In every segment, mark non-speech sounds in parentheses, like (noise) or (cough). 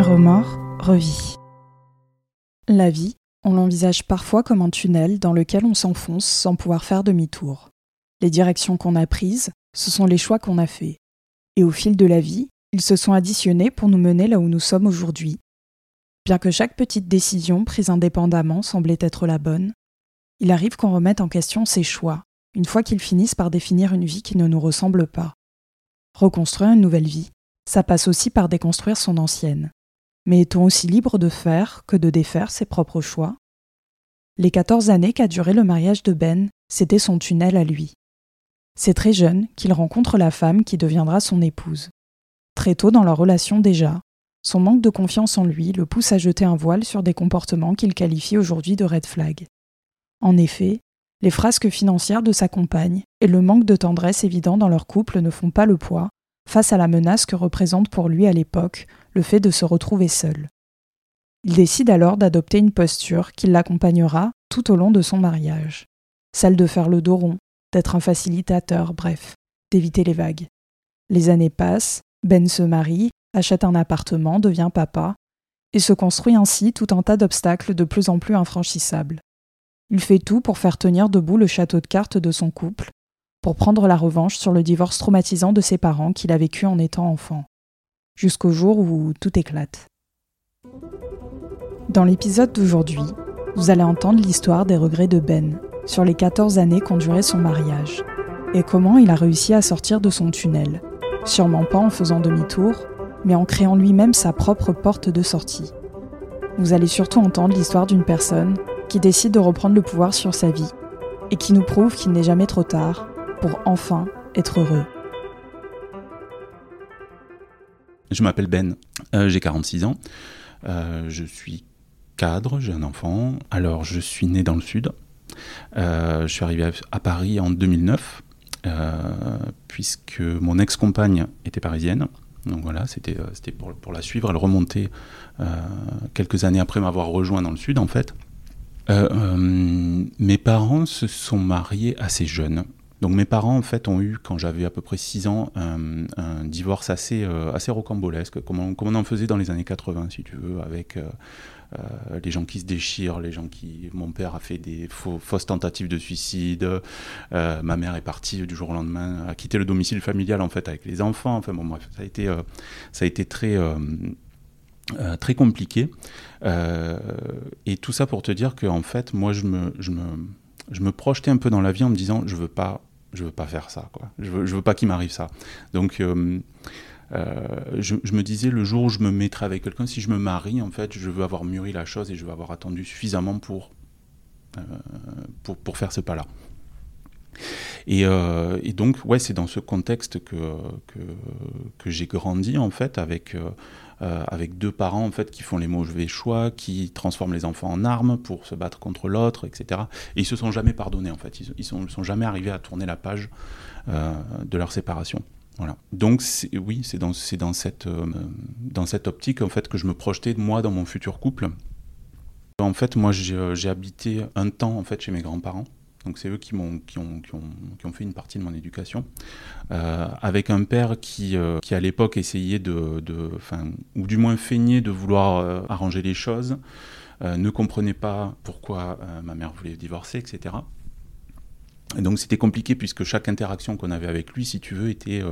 Remords, revit. La vie, on l'envisage parfois comme un tunnel dans lequel on s'enfonce sans pouvoir faire demi-tour. Les directions qu'on a prises, ce sont les choix qu'on a faits. Et au fil de la vie, ils se sont additionnés pour nous mener là où nous sommes aujourd'hui. Bien que chaque petite décision prise indépendamment semblait être la bonne, il arrive qu'on remette en question ces choix, une fois qu'ils finissent par définir une vie qui ne nous ressemble pas. Reconstruire une nouvelle vie, ça passe aussi par déconstruire son ancienne. Mais est-on aussi libre de faire que de défaire ses propres choix? Les 14 années qu'a duré le mariage de Ben, c'était son tunnel à lui. C'est très jeune qu'il rencontre la femme qui deviendra son épouse. Très tôt dans leur relation déjà, son manque de confiance en lui le pousse à jeter un voile sur des comportements qu'il qualifie aujourd'hui de red flag. En effet, les frasques financières de sa compagne et le manque de tendresse évident dans leur couple ne font pas le poids face à la menace que représente pour lui à l'époque le fait de se retrouver seul. Il décide alors d'adopter une posture qui l'accompagnera tout au long de son mariage, celle de faire le dos rond, d'être un facilitateur, bref, d'éviter les vagues. Les années passent, Ben se marie, achète un appartement, devient papa, et se construit ainsi tout un tas d'obstacles de plus en plus infranchissables. Il fait tout pour faire tenir debout le château de cartes de son couple, pour prendre la revanche sur le divorce traumatisant de ses parents qu'il a vécu en étant enfant, jusqu'au jour où tout éclate. Dans l'épisode d'aujourd'hui, vous allez entendre l'histoire des regrets de Ben sur les 14 années qu'ont duré son mariage, et comment il a réussi à sortir de son tunnel, sûrement pas en faisant demi-tour, mais en créant lui-même sa propre porte de sortie. Vous allez surtout entendre l'histoire d'une personne qui décide de reprendre le pouvoir sur sa vie, et qui nous prouve qu'il n'est jamais trop tard pour enfin être heureux. Je m'appelle Ben, euh, j'ai 46 ans, euh, je suis cadre, j'ai un enfant. Alors je suis né dans le sud, euh, je suis arrivé à, Paris en 2009, puisque mon ex-compagne était parisienne. Donc voilà, c'était pour, pour, la suivre. Elle remontait quelques années après m'avoir rejoint dans le sud en fait. mes parents se sont mariés assez jeunes. Donc mes parents en fait ont eu, quand j'avais à peu près 6 ans, un, divorce assez, euh, assez rocambolesque, comme on, comme on, en faisait dans les années 80 si tu veux, avec euh, euh, les gens qui se déchirent, les gens qui... Mon père a fait des fausses tentatives de suicide, ma mère est partie du jour au lendemain, a quitté le domicile familial en fait avec les enfants, enfin bon bref, ça a été, ça a été très... très compliqué. et tout ça pour te dire que en fait, moi, je me, je me, je me projetais un peu dans la vie en me disant, je veux pas je veux pas faire ça, quoi. Je veux, je veux pas qu'il m'arrive ça. Donc, euh, euh, je, me disais, le jour où je me mettrai avec quelqu'un, si je me marie, en fait, je veux avoir mûri la chose et je veux avoir attendu suffisamment pour, euh, pour, faire ce pas-là. Et, et, donc, ouais, c'est dans ce contexte que, que, j'ai grandi, en fait, avec euh, avec deux parents en fait qui font les mauvais choix, qui transforment les enfants en armes pour se battre contre l'autre, etc. Et ils se sont jamais pardonnés en fait, ils, ils sont, jamais arrivés à tourner la page euh, de leur séparation. Donc oui, c'est dans, dans, cette, euh, dans cette optique en fait que je me projetais moi dans mon futur couple. En fait, moi j'ai habité un temps en fait chez mes grands-parents. Donc c'est eux qui, m'ont, qui, ont, qui, ont, fait une partie de mon éducation, euh, avec un père qui, euh, qui à l'époque essayait de, ou du moins feignait de vouloir euh, arranger les choses, ne comprenait pas pourquoi ma mère voulait divorcer, etc. Donc c'était compliqué puisque chaque interaction qu'on avait avec lui, si tu veux, était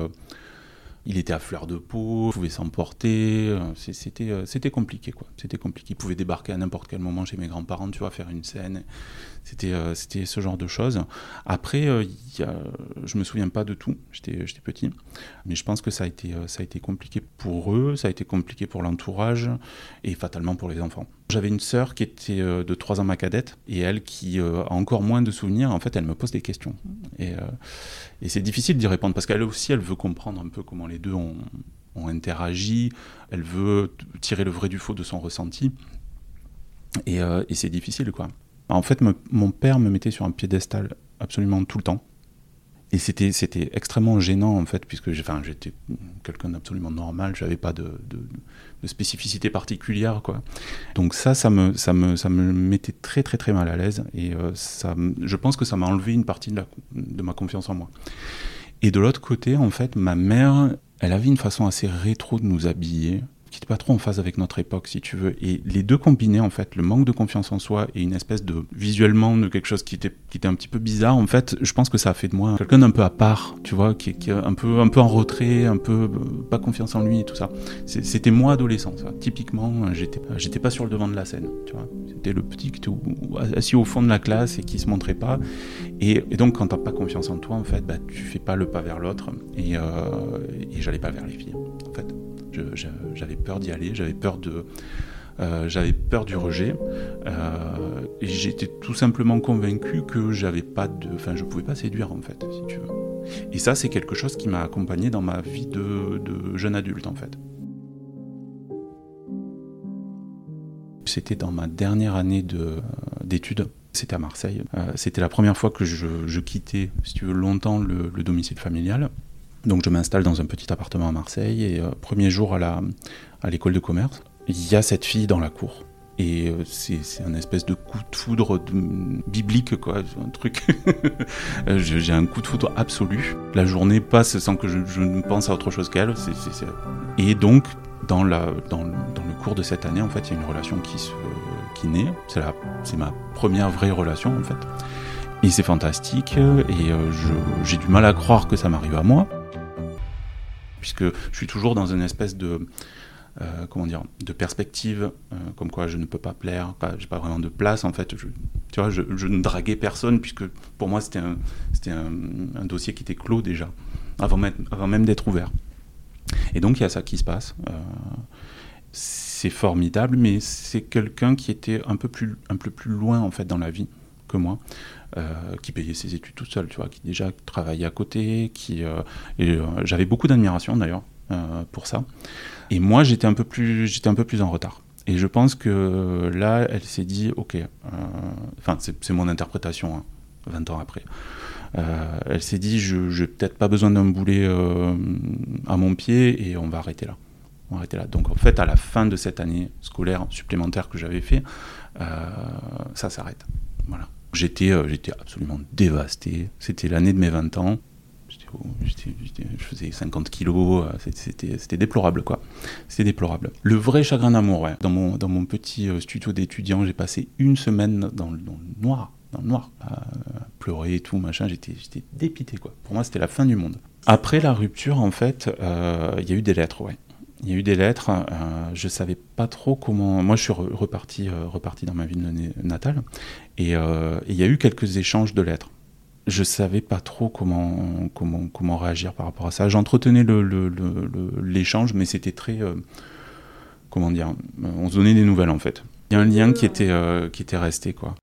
il était à fleur de peau, pouvait s'emporter, c'était c'était compliqué quoi. C'était compliqué. Il pouvait débarquer à n'importe quel moment chez mes grands-parents, tu vois, faire une scène. C'était euh, c'était ce genre de choses. Après, euh, y a, je me souviens pas de tout, j'étais petit, mais je pense que ça a, été, euh, ça a été compliqué pour eux, ça a été compliqué pour l'entourage et fatalement pour les enfants. J'avais une sœur qui était de 3 ans ma cadette et elle qui a encore moins de souvenirs, en fait elle me pose des questions. Et, et c'est difficile d'y répondre parce qu'elle aussi elle veut comprendre un peu comment les deux ont, interagi, elle veut tirer le vrai du faux de son ressenti. Et c'est difficile quoi. En fait, mon père me mettait sur un piédestal absolument tout le temps. Et c'était, c'était extrêmement gênant en fait, puisque enfin, j'étais quelqu'un d'absolument normal, je n'avais pas de, de, spécificité particulière. Quoi. Donc ça, ça me, ça, me, ça me mettait très très très mal à l'aise, et euh, ça, je pense que ça m'a enlevé une partie de, la, de ma confiance en moi. Et de l'autre côté, en fait, ma mère, elle avait une façon assez rétro de nous habiller pas trop en phase avec notre époque, si tu veux. Et les deux combinés, en fait, le manque de confiance en soi et une espèce de visuellement de quelque chose qui était, un petit peu bizarre, en fait, je pense que ça a fait de moi quelqu'un d'un peu à part, tu vois, qui, est un peu, un peu en retrait, un peu euh, pas confiance en lui et tout ça. C'était moi adolescent, ça. Typiquement, j'étais, j'étais pas sur le devant de la scène, tu vois. C'était le petit qui était assis au fond de la classe et qui se montrait pas. Et, donc, quand t'as pas confiance en toi, en fait, bah, tu fais pas le pas vers l'autre. Et, euh, et j'allais pas vers les filles, en fait j'avais peur d'y aller, j'avais peur euh, peur du rejet euh, et j'étais tout simplement convaincu que j'avais pas de, je pouvais pas séduire en fait, si tu veux. Et ça c'est quelque chose qui m'a accompagné dans ma vie de, jeune adulte en fait. C'était dans ma dernière année d'études. C'était à Marseille. Euh, c'était la première fois que je, quittais, si tu veux, longtemps le domicile familial. Donc je m'installe dans un petit appartement à Marseille et euh, premier jour à la à l'école de commerce, il y a cette fille dans la cour. Et euh, c'est un espèce de coup de foudre biblique, quoi, un truc. (laughs) J'ai un coup de foudre absolu. La journée passe sans que je, ne pense à autre chose qu'elle. Et donc, dans, la, dans, dans, le cours de cette année, en fait, il y a une relation qui, se, qui naît. C'est ma première vraie relation, en fait. Et c'est fantastique. Et euh, j'ai du mal à croire que ça m'arrive à moi puisque je suis toujours dans une espèce de euh, comment dire, de perspective, euh, comme quoi je ne peux pas plaire, pas, j'ai pas vraiment de place en fait. Je, tu vois, je, ne draguais personne puisque pour moi c'était un, dossier qui était clos déjà, avant même, avant même d'être ouvert. Et donc il y a ça qui se passe. Euh, c'est formidable, mais c'est quelqu'un qui était un peu plus, un peu plus loin en fait dans la vie que moi. Euh, qui payait ses études tout seul, tu vois, qui déjà travaillait à côté, qui euh, et euh, j'avais beaucoup d'admiration d'ailleurs pour ça. Et moi, j'étais un peu plus, j'étais un peu plus en retard. Et je pense que là, elle s'est dit, ok, enfin, c'est mon interprétation, 20 hein, ans après. elle s'est dit, je n'ai peut-être pas besoin d'un boulet à mon pied et on va arrêter là. On va arrêter là. Donc en fait, à la fin de cette année scolaire supplémentaire que j'avais fait, ça s'arrête. Voilà. J'étais, euh, j'étais absolument dévasté. C'était l'année de mes 20 ans. je faisais 50 kilos. Euh, c'était, déplorable, quoi. C'était déplorable. Le vrai chagrin d'amour, ouais. Dans mon, dans mon petit euh, studio d'étudiant, j'ai passé une semaine dans, le noir. Dans le noir, à pleurer et tout, machin. J'étais, j'étais dépité, quoi. Pour moi, c'était la fin du monde. Après la rupture, en fait, il y a eu des lettres, ouais il y a eu des lettres. Euh, je savais pas trop comment. Moi, je suis reparti, euh, reparti dans ma ville natale, euh, et il y a eu quelques échanges de lettres. Je savais pas trop comment, comment, comment réagir par rapport à ça. J'entretenais l'échange, mais c'était très. comment dire On se donnait des nouvelles, en fait. Il y a un lien qui était, qui était resté, quoi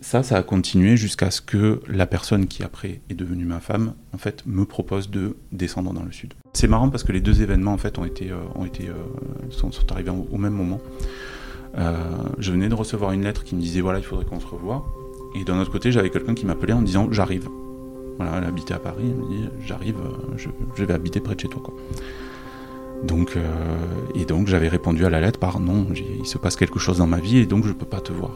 ça, ça a continué jusqu'à ce que la personne qui après est devenue ma femme, en fait, me propose de descendre dans le sud. C'est marrant parce que les deux événements, en fait, ont été, euh, ont été, euh, sont, arrivés au, même moment. Euh, je venais de recevoir une lettre qui me disait voilà, il faudrait qu'on se revoie. Et d'un autre côté, j'avais quelqu'un qui m'appelait en me disant j'arrive. Voilà, elle habitait à Paris, elle me dit j'arrive, je, vais habiter près de chez toi. Donc, et donc j'avais répondu à la lettre par non, il se passe quelque chose dans ma vie et donc je peux pas te voir.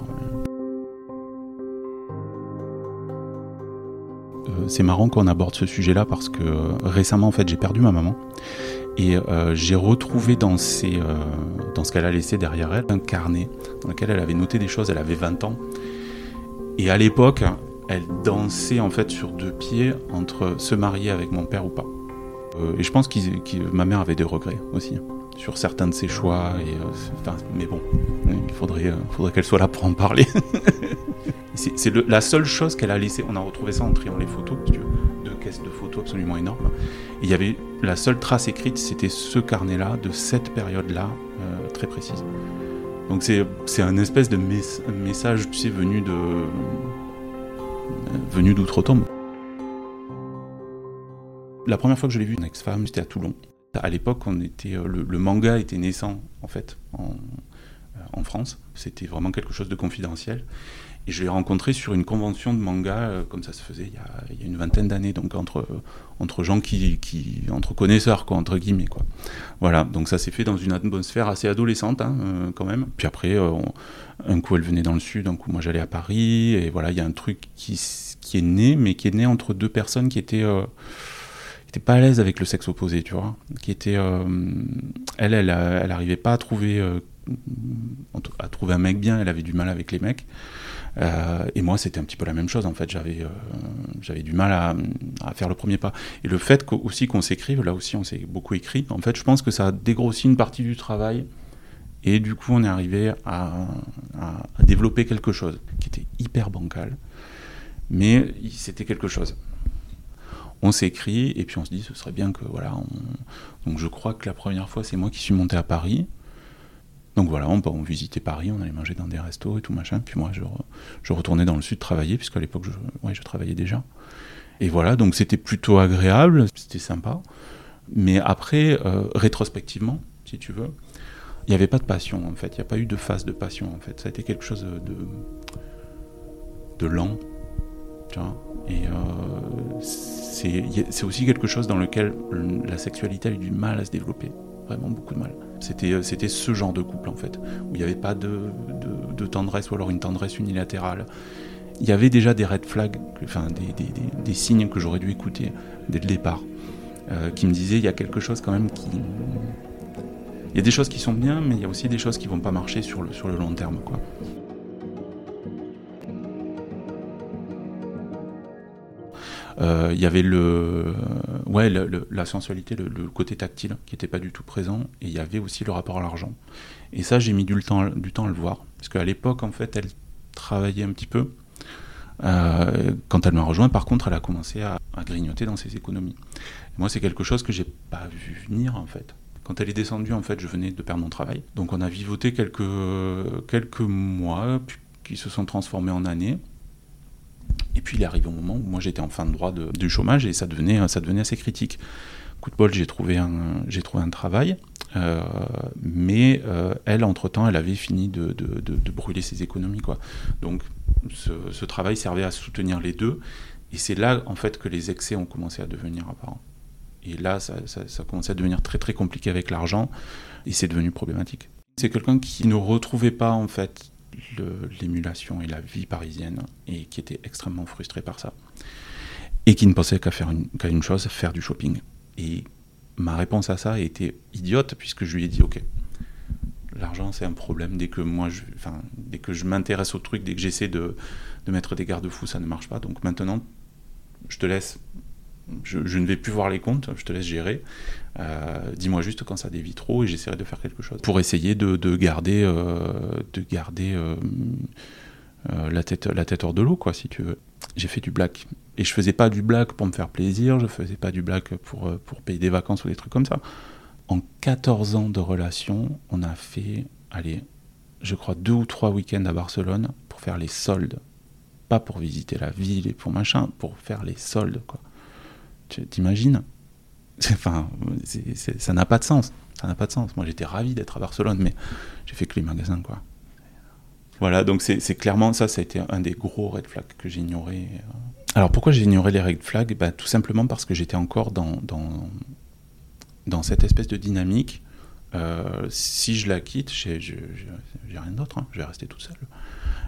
C'est marrant qu'on aborde ce sujet-là parce que euh, récemment, en fait, j'ai perdu ma maman. Et euh, j'ai retrouvé dans, ses, dans ce qu'elle a laissé derrière elle un carnet dans lequel elle avait noté des choses. Elle avait 20 ans. Et à l'époque, elle dansait en fait sur deux pieds entre se marier avec mon père ou pas. et je pense que ma mère avait des regrets aussi sur certains de ses choix. Et, mais bon, il faudrait, faudrait qu'elle soit là pour en parler. (laughs) C'est la seule chose qu'elle a laissé. On a retrouvé ça en triant les photos, deux caisses de photos absolument énormes. il y avait la seule trace écrite, c'était ce carnet-là, de cette période-là, euh, très précise. Donc c'est un espèce de message, tu sais, venu de euh, venu d'outre-tombe. La première fois que je l'ai vu, une ex-femme, c'était à Toulon. À l'époque, on était, euh, le, manga était naissant en fait en, en France. C'était vraiment quelque chose de confidentiel. Et je l'ai rencontré sur une convention de manga, euh, comme ça se faisait il y a, une vingtaine d'années, donc entre, entre gens qui, qui, entre connaisseurs, quoi, entre guillemets, quoi. Voilà, donc ça s'est fait dans une atmosphère assez adolescente, hein, euh, quand même. Puis après, euh, un coup elle venait dans le sud, un coup moi j'allais à Paris, et voilà, il y a un truc qui, qui est né, mais qui est né entre deux personnes qui étaient, euh, qui étaient pas à l'aise avec le sexe opposé, tu vois. Qui étaient, euh, elle, elle, elle pas à trouver, euh, à trouver un mec bien, elle avait du mal avec les mecs. Euh, et moi, c'était un petit peu la même chose en fait. J'avais, j'avais du mal à, faire le premier pas. Et le fait aussi qu'on s'écrive, là aussi on s'est beaucoup écrit, en fait, je pense que ça a dégrossi une partie du travail. Et du coup, on est arrivé à, à- développer quelque chose qui était hyper bancal. Mais c'était quelque chose. On s'écrit et puis on se dit ce serait bien que voilà. on- Donc je crois que la première fois, c'est moi qui suis monté à Paris. Donc voilà, on, visitait Paris, on allait manger dans des restos et tout machin. Puis moi, je, re- je retournais dans le sud travailler, puisqu'à l'époque, je, travaillais déjà. Et voilà, donc c'était plutôt agréable, c'était sympa. Mais après, euh, rétrospectivement, si tu veux, il n'y avait pas de passion en fait. Il n'y a pas eu de phase de passion en fait. Ça a été quelque chose de, de lent. Et euh, c'est aussi quelque chose dans lequel la sexualité a eu du mal à se développer. Vraiment beaucoup de mal. C'était euh, ce genre de couple en fait, où il n'y avait pas de, tendresse ou alors une tendresse unilatérale. Il y avait déjà des red flags, enfin des, des, signes que j'aurais dû écouter dès le départ, euh, qui me disaient il y a quelque chose quand même qui. Il y a des choses qui sont bien, mais il y a aussi des choses qui vont pas marcher sur le, sur le long terme. Quoi. Il y avait le, ouais, le- le- la sensualité, le, côté tactile qui n'était pas du tout présent, et il y avait aussi le rapport à l'argent. Et ça, j'ai mis du temps, du temps à le voir, parce qu'à l'époque, en fait, elle travaillait un petit peu. Euh, quand elle m'a rejoint, par contre, elle a commencé à, grignoter dans ses économies. Moi, c'est quelque chose que j'ai pas vu venir, en fait. Quand elle est descendue, en fait, je venais de perdre mon travail. Donc, on a vivoté quelques, quelques mois, qui se sont transformés en années. Et puis il est arrivé au moment où moi j'étais en fin de droit de- du chômage et ça devenait, ça devenait assez critique. Coup de bol, j'ai trouvé un, j'ai trouvé un travail, euh, mais euh, elle, entre-temps, elle avait fini de, de- brûler ses économies. Quoi. Donc ce, travail servait à soutenir les deux, et c'est là en fait que les excès ont commencé à devenir apparents. Et là, ça, ça, ça a commencé à devenir très très compliqué avec l'argent, et c'est devenu problématique. C'est quelqu'un qui ne retrouvait pas en fait l'émulation et la vie parisienne et qui était extrêmement frustré par ça et qui ne pensait qu'à faire une, qu'à une chose, faire du shopping. Et ma réponse à ça a été idiote puisque je lui ai dit ok, l'argent c'est un problème dès que moi, je, enfin dès que je m'intéresse au truc, dès que j'essaie de, de mettre des garde-fous, ça ne marche pas. Donc maintenant, je te laisse. Je, ne vais plus voir les comptes, je te laisse gérer. Euh, Dis-moi juste quand ça dévie trop et j'essaierai de faire quelque chose pour essayer de, de garder, euh, euh, la, tête, hors de l'eau, quoi, si tu veux. J'ai fait du black. Et je faisais pas du black pour me faire plaisir, je faisais pas du black pour, pour payer des vacances ou des trucs comme ça. En 14 ans de relation, on a fait, allez, je crois deux ou trois week-ends à Barcelone pour faire les soldes. Pas pour visiter la ville et pour machin, pour faire les soldes, quoi. T'imagines (laughs) Enfin, ça n'a pas de sens. Ça n'a pas de sens. Moi, j'étais ravi d'être à Barcelone, mais j'ai fait que les magasins, quoi. Voilà, donc c'est clairement ça, ça a été un des gros red flags que j'ai ignoré. Alors pourquoi j'ai ignoré les red flags? Bah, Tout simplement parce que j'étais encore dans, cette espèce de dynamique. Euh, si je la quitte, j'ai rien d'autre, hein, je vais rester tout seul.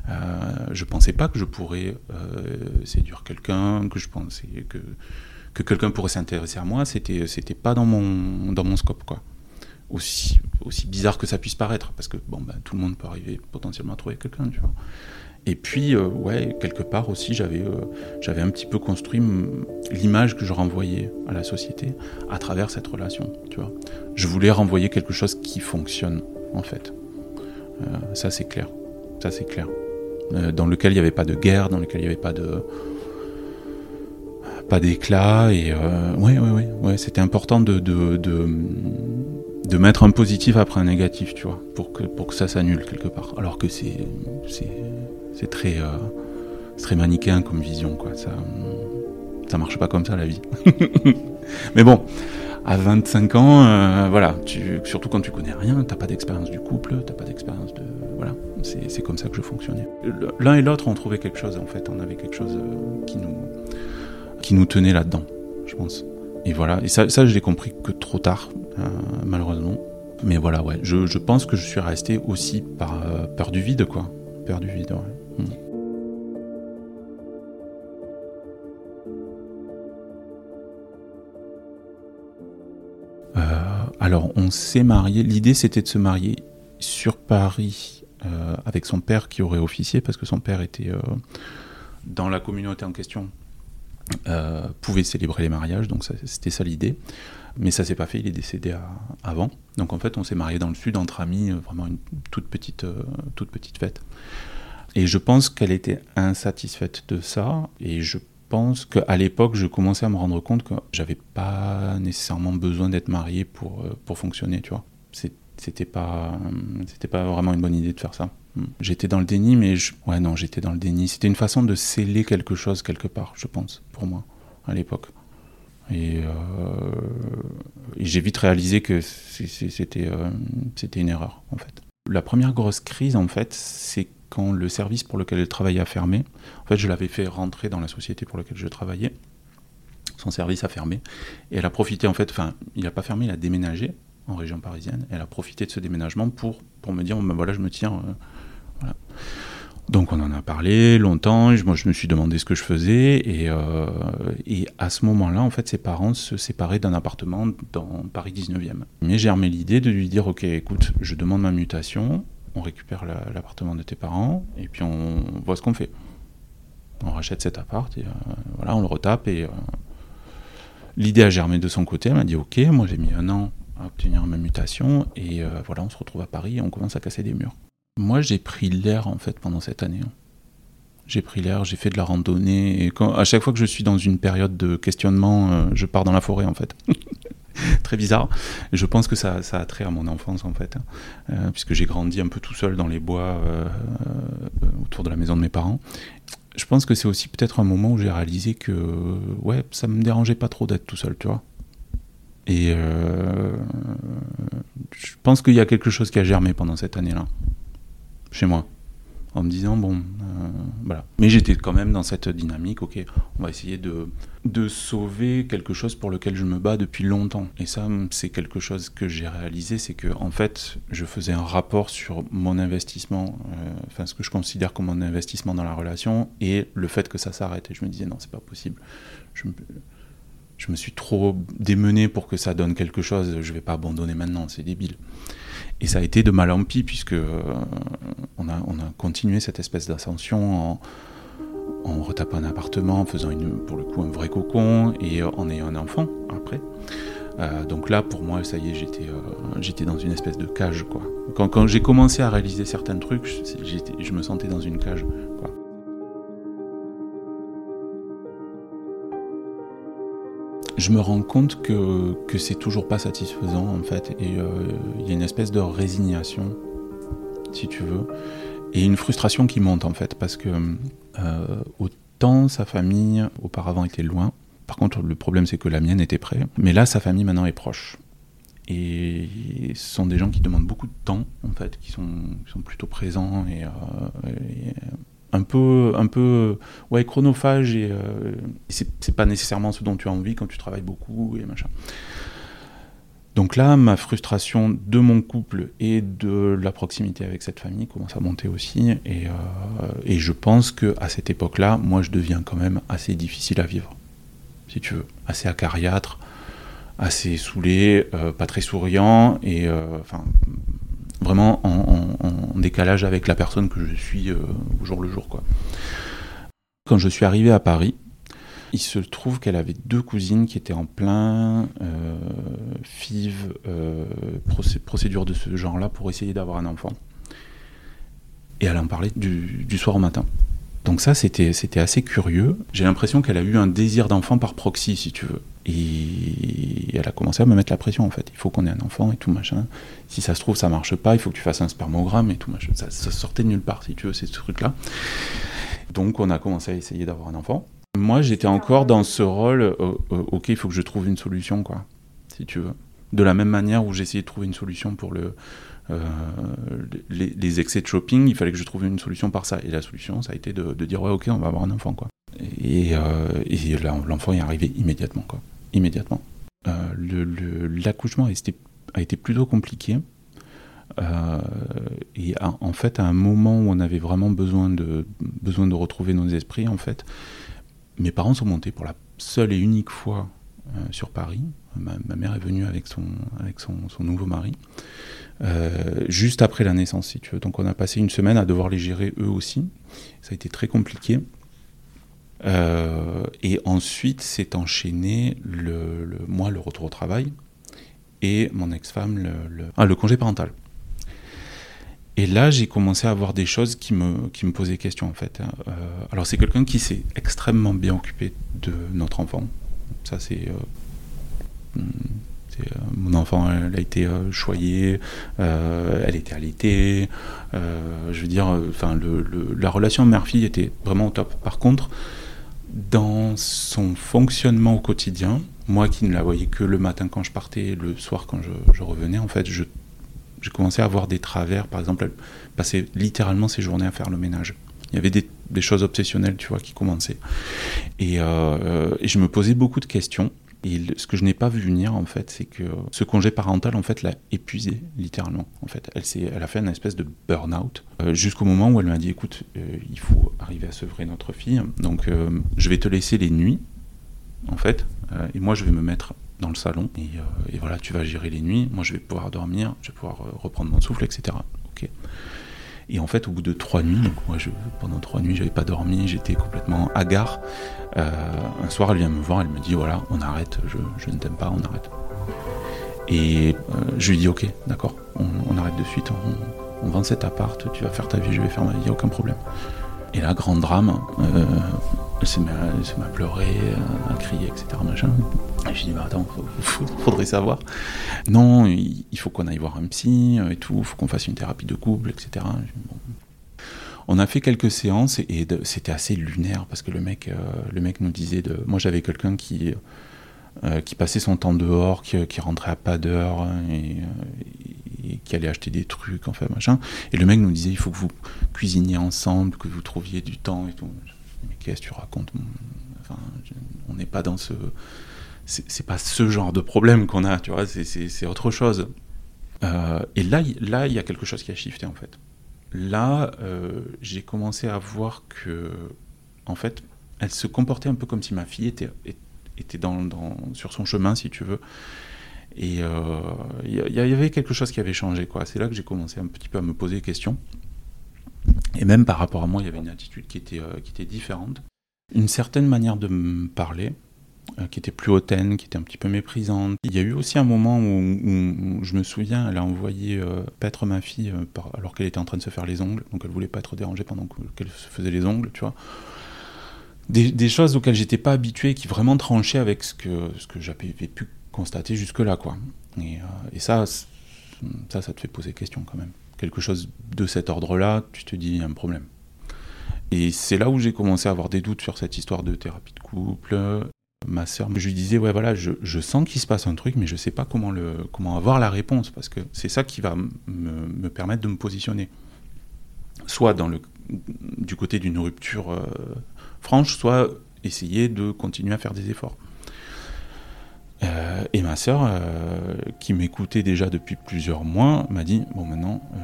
Euh, je pensais pas que je pourrais euh, séduire quelqu'un, que je pensais que, que quelqu'un pourrait s'intéresser à moi, c'était c'était pas dans mon, dans mon scope, quoi aussi, aussi bizarre que ça puisse paraître, parce que bon, bah, tout le monde peut arriver potentiellement à trouver quelqu'un, tu vois. Et puis, euh, ouais, quelque part aussi, j'avais euh, j'avais un petit peu construit l'image que je renvoyais à la société à travers cette relation, tu vois. Je voulais renvoyer quelque chose qui fonctionne, en fait. Euh, ça, c'est clair. Ça, c'est clair. Euh, dans lequel il n'y avait pas de guerre, dans lequel il n'y avait pas de pas d'éclat et euh, ouais ouais ouais ouais c'était important de, de, de mettre un positif après un négatif, tu vois, pour que, pour que ça s'annule quelque part. Alors que c'est, c'est, très, euh, très manichéen comme vision, quoi. Ça, ça marche pas comme ça la vie. (laughs) Mais bon, à 25 ans, euh, voilà, surtout quand tu connais rien, t'as pas d'expérience du couple, t'as pas d'expérience de, voilà, c'est comme ça que je fonctionnais. L'un et l'autre, on trouvait quelque chose en fait, on avait quelque chose qui nous, qui nous tenait là-dedans, je pense. Et voilà, et ça, je l'ai compris que trop tard, euh, malheureusement. Mais voilà, ouais, je, pense que je suis resté aussi par peur du vide, quoi, peur du vide. Ouais. Hmm. Alors, on s'est marié. L'idée, c'était de se marier sur Paris euh, avec son père qui aurait officié, parce que son père était euh, dans la communauté en question, euh, pouvait célébrer les mariages, donc c'était ça l'idée. Mais ça s'est pas fait, il est décédé avant. Donc en fait, on s'est marié dans le sud entre amis, vraiment une toute petite, toute petite fête. Et je pense qu'elle était insatisfaite de ça, et je pense qu'à l'époque, je commençais à me rendre compte que j'avais pas nécessairement besoin d'être marié pour, euh, pour fonctionner, tu vois. C'était pas, c'était pas vraiment une bonne idée de faire ça. Hmm. J'étais dans le déni, mais je... ouais, non, j'étais dans le déni. C'était une façon de sceller quelque chose quelque part, je pense, pour moi, à l'époque. Et, euh, j'ai vite réalisé que c'était euh, c'était une erreur, en fait. La première grosse crise, en fait, c'est quand le service pour lequel elle travaillait a fermé. En fait, je l'avais fait rentrer dans la société pour laquelle je travaillais. Son service a fermé. Et elle a profité, en fait, enfin, il n'a pas fermé, il a déménagé en région parisienne. Elle a profité de ce déménagement pour, pour me dire, ben voilà, je me tiens. Euh. Donc on en a parlé longtemps, moi je me suis demandé ce que je faisais, et, euh, et à ce moment-là, en fait, ses parents se séparaient d'un appartement dans Paris 19e. Mais j'ai armé l'idée de lui dire, ok, écoute, je demande ma mutation, on récupère l'appartement de tes parents et puis on voit ce qu'on fait. On rachète cet appart et euh, voilà, on le retape et l'idée a germé de son côté. Elle m'a dit ok, moi j'ai mis un an à obtenir ma mutation et euh, voilà, on se retrouve à Paris et on commence à casser des murs. Moi j'ai pris l'air en fait pendant cette année. Hein. J'ai pris l'air, j'ai fait de la randonnée et quand, à chaque fois que je suis dans une période de questionnement, je pars dans la forêt en fait. (laughs) très bizarre. Je pense que ça, ça, a trait à mon enfance en fait, hein. euh, puisque j'ai grandi un peu tout seul dans les bois euh, euh, autour de la maison de mes parents. Je pense que c'est aussi peut-être un moment où j'ai réalisé que ouais, ça me dérangeait pas trop d'être tout seul, tu vois. Et je pense qu'il y a quelque chose qui a germé pendant cette année-là, chez moi. En me disant bon euh, voilà. Mais j'étais quand même dans cette dynamique ok on va essayer de de sauver quelque chose pour lequel je me bats depuis longtemps. Et ça c'est quelque chose que j'ai réalisé c'est que en fait je faisais un rapport sur mon investissement euh, enfin ce que je considère comme mon investissement dans la relation et le fait que ça s'arrête. Et je me disais non c'est pas possible. Je me, je me suis trop démené pour que ça donne quelque chose je vais pas abandonner maintenant c'est débile et ça a été de mal en pis, puisque euh, on, a, on, a, continué cette espèce d'ascension en, retapant un appartement, en faisant pour le coup un vrai cocon, et en ayant un enfant après. Euh, donc là, pour moi, ça y est, j'étais, euh, j'étais dans une espèce de cage. Quoi. Quand, quand j'ai commencé à réaliser certains trucs, je me sentais dans une cage. Quoi. Je me rends compte que, que c'est toujours pas satisfaisant en fait et euh, il y a une espèce de résignation si tu veux et une frustration qui monte en fait parce que euh, autant sa famille auparavant était loin par contre le problème c'est que la mienne était près mais là sa famille maintenant est proche. Et ce sont des gens qui demandent beaucoup de temps en fait qui sont, qui sont plutôt présents et, euh, un peu, un peu ouais, chronophage et euh, c'est pas nécessairement ce dont tu as envie quand tu travailles beaucoup et machin. Donc là, ma frustration de mon couple et de la proximité avec cette famille commence à monter aussi. Et, euh, et je pense que à cette époque-là, moi, je deviens quand même assez difficile à vivre, si tu veux, assez acariâtre, assez saoulé, euh, pas très souriant et enfin vraiment en, décalage avec la personne que je suis euh, au jour le jour. Quoi. Quand je suis arrivé à Paris, il se trouve qu'elle avait deux cousines qui étaient en plein euh, FIV, euh, procédure de ce genre-là pour essayer d'avoir un enfant. Et elle en parlait du, du soir au matin. Donc ça, c'était assez curieux. J'ai l'impression qu'elle a eu un désir d'enfant par proxy, si tu veux. Et elle a commencé à me mettre la pression en fait. Il faut qu'on ait un enfant et tout machin. Si ça se trouve, ça marche pas, il faut que tu fasses un spermogramme et tout machin. Ça, sortait de nulle part si tu veux, ces trucs-là. Donc on a commencé à essayer d'avoir un enfant. Moi j'étais encore dans ce rôle, euh, euh, ok, il faut que je trouve une solution quoi. si tu veux. De la même manière où essayé de trouver une solution pour le, les, excès de shopping, il fallait que je trouve une solution par ça. Et la solution, ça a été de, dire ouais, ok, on va avoir un enfant, quoi. Et l'enfant est arrivé immédiatement, quoi. Immédiatement. L'accouchement a été, plutôt compliqué. Euh, et en fait, à un moment où on avait vraiment besoin de, retrouver nos esprits, en fait, mes parents sont montés pour la seule et unique fois euh, sur Paris. Ma, mère est venue avec son, nouveau mari, euh, juste après la naissance, si tu veux. Donc on a passé une semaine à devoir les gérer eux aussi. Ça a été très compliqué. Et ensuite s'est enchaîné le, moi le retour au travail et mon ex-femme le, ah, le congé parental. Et là, j'ai commencé à avoir des choses qui me, qui me posaient question, en fait. Hein. Euh, alors, c'est quelqu'un qui s'est extrêmement bien occupé de notre enfant. Ça, c'est... Euh, euh, mon enfant, elle a été choyée, elle était allaitée. je veux dire, enfin, le, la relation mère-fille était vraiment au top. Par contre, dans son fonctionnement au quotidien, moi qui ne la voyais que le matin quand je partais, le soir quand je, je revenais, en fait, je j'ai commencé à avoir des travers. Par exemple, elle passait littéralement ses journées à faire le ménage. Il y avait des, choses obsessionnelles, tu vois, qui commençaient. Et, euh, et, je me posais beaucoup de questions. Et ce que je n'ai pas vu venir, en fait, c'est que ce congé parental, en fait, l'a épuisé, littéralement. En fait, elle, elle a fait une espèce de burn-out, euh, jusqu'au moment où elle m'a dit, écoute, euh, il faut arriver à sevrer notre fille. Donc, je vais te laisser les nuits, en fait, et moi, je vais me mettre dans le salon. Euh, et, voilà, tu vas gérer les nuits. Moi, je vais pouvoir dormir, je vais pouvoir euh, reprendre mon souffle, etc. Ok. Et en fait, au bout de trois nuits, donc moi, je, pendant trois nuits, j'avais pas dormi, j'étais complètement hagard. Euh, un soir, elle vient me voir, elle me dit voilà, on arrête, je, ne t'aime pas, on arrête. Et je lui dis ok, d'accord, on, arrête de suite, on, vend cet appart, tu vas faire ta vie, je vais faire ma vie, aucun problème. Et là, grand drame, euh, se met à, pleurer, à, crier, etc. Machin. Et je dis, bah attends, faudrait savoir. Non, il, faut qu'on aille voir un psy et tout, il faut qu'on fasse une thérapie de couple, etc. On a fait quelques séances et, c'était assez lunaire parce que le mec, euh, le mec nous disait de. Moi, j'avais quelqu'un qui, euh, qui passait son temps dehors, qui, rentrait à pas d'heure et, qui allait acheter des trucs, enfin machin. Et le mec nous disait il faut que vous cuisiniez ensemble, que vous trouviez du temps et tout. Qu'est-ce que tu racontes On n'est pas dans ce. C'est pas ce genre de problème qu'on a, tu vois, c'est autre chose. Euh, et là, là, il y a quelque chose qui a shifté en fait. Là, euh, j'ai commencé à voir que, en fait, elle se comportait un peu comme si ma fille était, était dans, sur son chemin, si tu veux, et il euh, y, avait quelque chose qui avait changé. quoi. C'est là que j'ai commencé un petit peu à me poser des questions. Et même par rapport à moi, il y avait une attitude qui était, euh, qui était différente. Une certaine manière de me parler, euh, qui était plus hautaine, qui était un petit peu méprisante. Il y a eu aussi un moment où, je me souviens, elle a envoyé paître ma fille alors qu'elle était en train de se faire les ongles, donc elle voulait pas être dérangée pendant qu'elle se faisait les ongles, tu vois. Des, choses auxquelles j'étais pas habitué, qui vraiment tranchaient avec ce que, ce que j'avais pu constaté jusque-là, quoi. Et, euh, et, ça, ça, ça te fait poser question quand même. Quelque chose de cet ordre-là, tu te dis, y a un problème. Et c'est là où j'ai commencé à avoir des doutes sur cette histoire de thérapie de couple. Ma sœur, je lui disais, ouais, voilà, je, sens qu'il se passe un truc, mais je sais pas comment, le, comment avoir la réponse, parce que c'est ça qui va me, me, permettre de me positionner. Soit dans le, du côté d'une rupture euh, franche, soit essayer de continuer à faire des efforts. Euh, et ma sœur, euh, qui m'écoutait déjà depuis plusieurs mois, m'a dit Bon, maintenant, euh,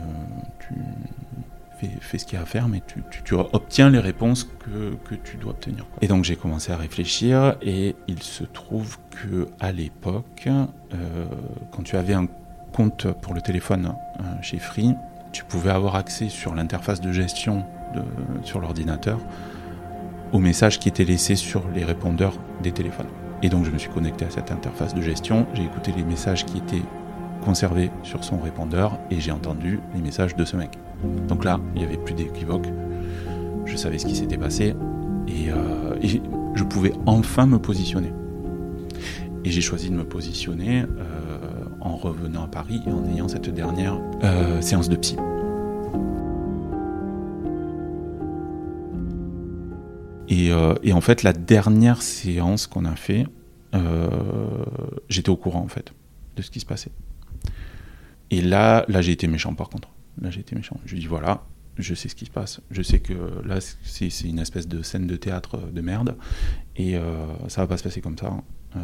tu fais, ce qu'il y a à faire, mais tu, obtiens les réponses que, tu dois obtenir. Et donc j'ai commencé à réfléchir, et il se trouve que à l'époque, quand tu avais un compte pour le téléphone chez Free, tu pouvais avoir accès sur l'interface de gestion sur l'ordinateur aux messages qui étaient laissés sur les répondeurs des téléphones. Et donc je me suis connecté à cette interface de gestion, j'ai écouté les messages qui étaient conservés sur son répondeur et j'ai entendu les messages de ce mec. Donc là, il n'y avait plus d'équivoque, je savais ce qui s'était passé euh, et, je pouvais enfin me positionner. Et j'ai choisi de me positionner euh, en revenant à Paris et en ayant cette dernière euh, séance de psy. Euh, et, en fait, la dernière séance qu'on a fait, euh, j'étais au courant en fait. de ce qui se passait. Et là, là j'ai été méchant par contre. Là, j'ai été méchant. Je lui dis voilà, je sais ce qui se passe. Je sais que là, c'est une espèce de scène de théâtre de merde. Et euh, ça va pas se passer comme ça. Euh,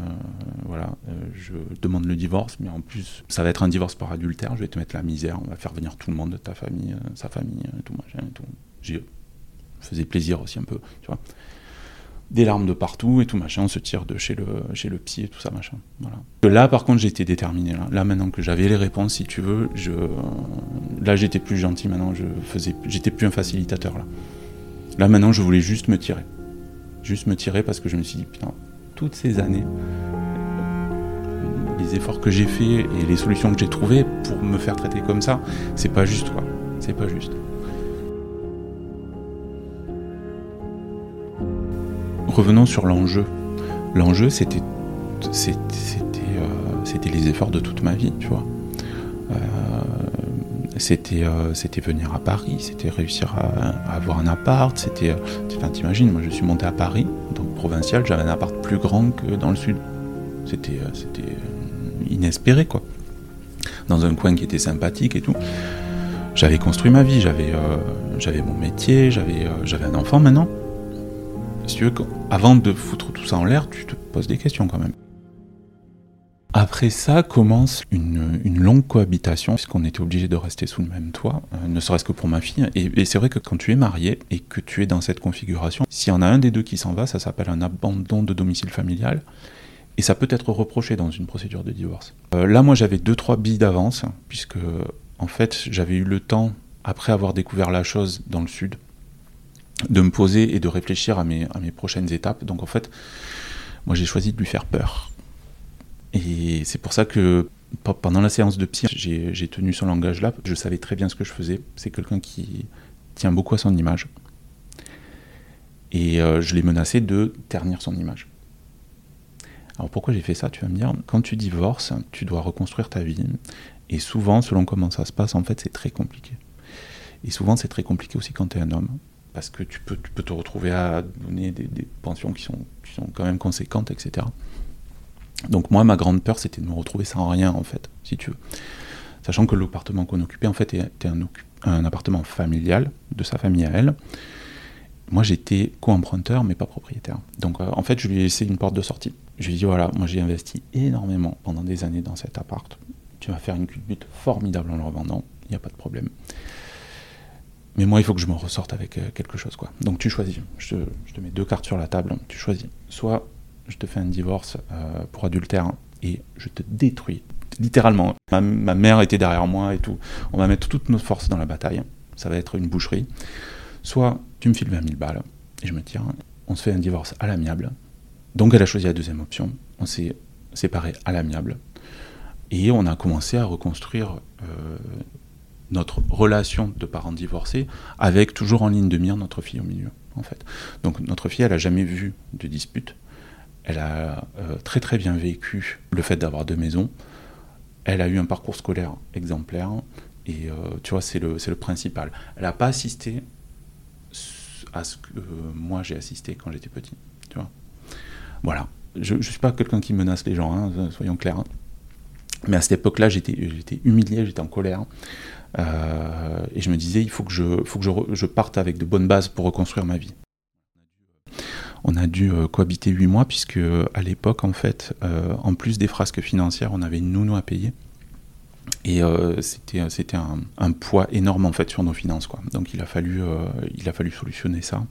voilà, je demande le divorce, mais en plus, ça va être un divorce par adultère. Je vais te mettre la misère. On va faire venir tout le monde de ta famille, sa famille, tout machin, tout. J'ai faisait plaisir aussi un peu, tu vois des larmes de partout et tout machin, on se tire de chez le, chez le psy et tout ça machin. Voilà. Là par contre j'étais déterminé là. là maintenant que j'avais les réponses si tu veux, je, là j'étais plus gentil maintenant, je faisais, j'étais plus un facilitateur là. Là maintenant je voulais juste me tirer. Juste me tirer parce que je me suis dit putain, toutes ces années, les efforts que j'ai faits et les solutions que j'ai trouvées pour me faire traiter comme ça, c'est pas juste quoi. C'est pas juste. Revenons sur l'enjeu. L'enjeu, c'était, c'était, euh, les efforts de toute ma vie, tu vois. Euh, c'était, euh, c'était venir à Paris, c'était réussir à, avoir un appart, c'était... Enfin, t'imagines, moi je suis monté à Paris, donc provincial, j'avais un appart plus grand que dans le sud. C'était, c'était inespéré, quoi. Dans un coin qui était sympathique et tout. J'avais construit ma vie, j'avais, j'avais mon métier, j'avais, j'avais un enfant maintenant si tu veux, avant de foutre tout ça en l'air, tu te poses des questions quand même. Après ça commence une, longue cohabitation, puisqu'on était obligé de rester sous le même toit, euh, ne serait-ce que pour ma fille. Et, c'est vrai que quand tu es marié et que tu es dans cette configuration, s'il y en a un des deux qui s'en va, ça s'appelle un abandon de domicile familial. Et ça peut être reproché dans une procédure de divorce. Euh, là, moi, j'avais deux, trois billes d'avance, puisque, en fait, j'avais eu le temps, après avoir découvert la chose dans le sud, de me poser et de réfléchir à mes, prochaines étapes. Donc en fait, moi j'ai choisi de lui faire peur. Et c'est pour ça que pendant la séance de psy, j'ai tenu son langage là. Je savais très bien ce que je faisais. C'est quelqu'un qui tient beaucoup à son image. Et euh, je l'ai menacé de ternir son image. Alors pourquoi j'ai fait ça Tu vas me dire, quand tu divorces, tu dois reconstruire ta vie. Et souvent, selon comment ça se passe, en fait, c'est très compliqué. Et souvent, c'est très compliqué aussi quand tu es un homme parce que tu peux, tu peux te retrouver à donner des, pensions qui sont, qui sont quand même conséquentes, etc. Donc moi, ma grande peur, c'était de me retrouver sans rien, en fait, si tu veux. Sachant que l'appartement qu'on occupait, en fait, était un, appartement familial de sa famille à elle. Moi, j'étais co-emprunteur, mais pas propriétaire. Donc, euh, en fait, je lui ai laissé une porte de sortie. Je lui ai dit, voilà, moi, j'ai investi énormément pendant des années dans cet appart. Tu vas faire une culbute formidable en le revendant, il n'y a pas de problème. Mais moi, il faut que je me ressorte avec euh, quelque chose. quoi. Donc tu choisis. Je te, mets deux cartes sur la table. Tu choisis. Soit je te fais un divorce euh, pour adultère et je te détruis. Littéralement. Ma, mère était derrière moi et tout. On va mettre toutes nos forces dans la bataille. Ça va être une boucherie. Soit tu me files 20 000 balles et je me tire. On se fait un divorce à l'amiable. Donc elle a choisi la deuxième option. On s'est séparés à l'amiable. Et on a commencé à reconstruire euh, notre relation de parents divorcés avec toujours en ligne de mire notre fille au milieu, en fait. Donc notre fille, elle a jamais vu de dispute. Elle a euh, très très bien vécu le fait d'avoir deux maisons. Elle a eu un parcours scolaire exemplaire. Et euh, tu vois, c'est le, le principal. Elle n'a pas assisté à ce que moi j'ai assisté quand j'étais petit. Tu vois. Voilà. Je ne suis pas quelqu'un qui menace les gens, hein, soyons clairs. Hein. Mais à cette époque-là, j'étais humilié, j'étais en colère. Euh, et je me disais, il faut que, je, faut que je, parte avec de bonnes bases pour reconstruire ma vie. On a dû euh, cohabiter huit mois, puisque à l'époque, en fait, euh, en plus des frasques financières, on avait une nounou à payer. Et c'était, un, poids énorme en fait sur nos finances. Quoi. Donc il a, fallu, il a fallu solutionner ça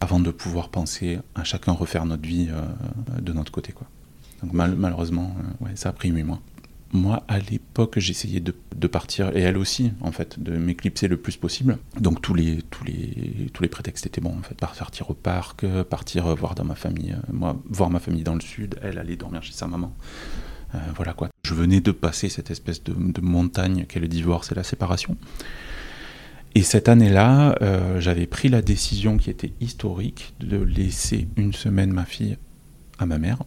avant de pouvoir penser à chacun refaire notre vie de notre côté. Quoi. Donc malheureusement, ça a pris huit mois moi, à l'époque, j'essayais de, partir, et elle aussi, en fait, de m'éclipser le plus possible. Donc tous les, tous les, tous les prétextes étaient bons, en fait. Partir au parc, partir voir dans ma famille, euh, moi, voir ma famille dans le sud, elle allait dormir chez sa maman. Euh, voilà quoi. Je venais de passer cette espèce de, montagne qu'est le divorce et la séparation. Et cette année-là, euh, j'avais pris la décision qui était historique de laisser une semaine ma fille à ma mère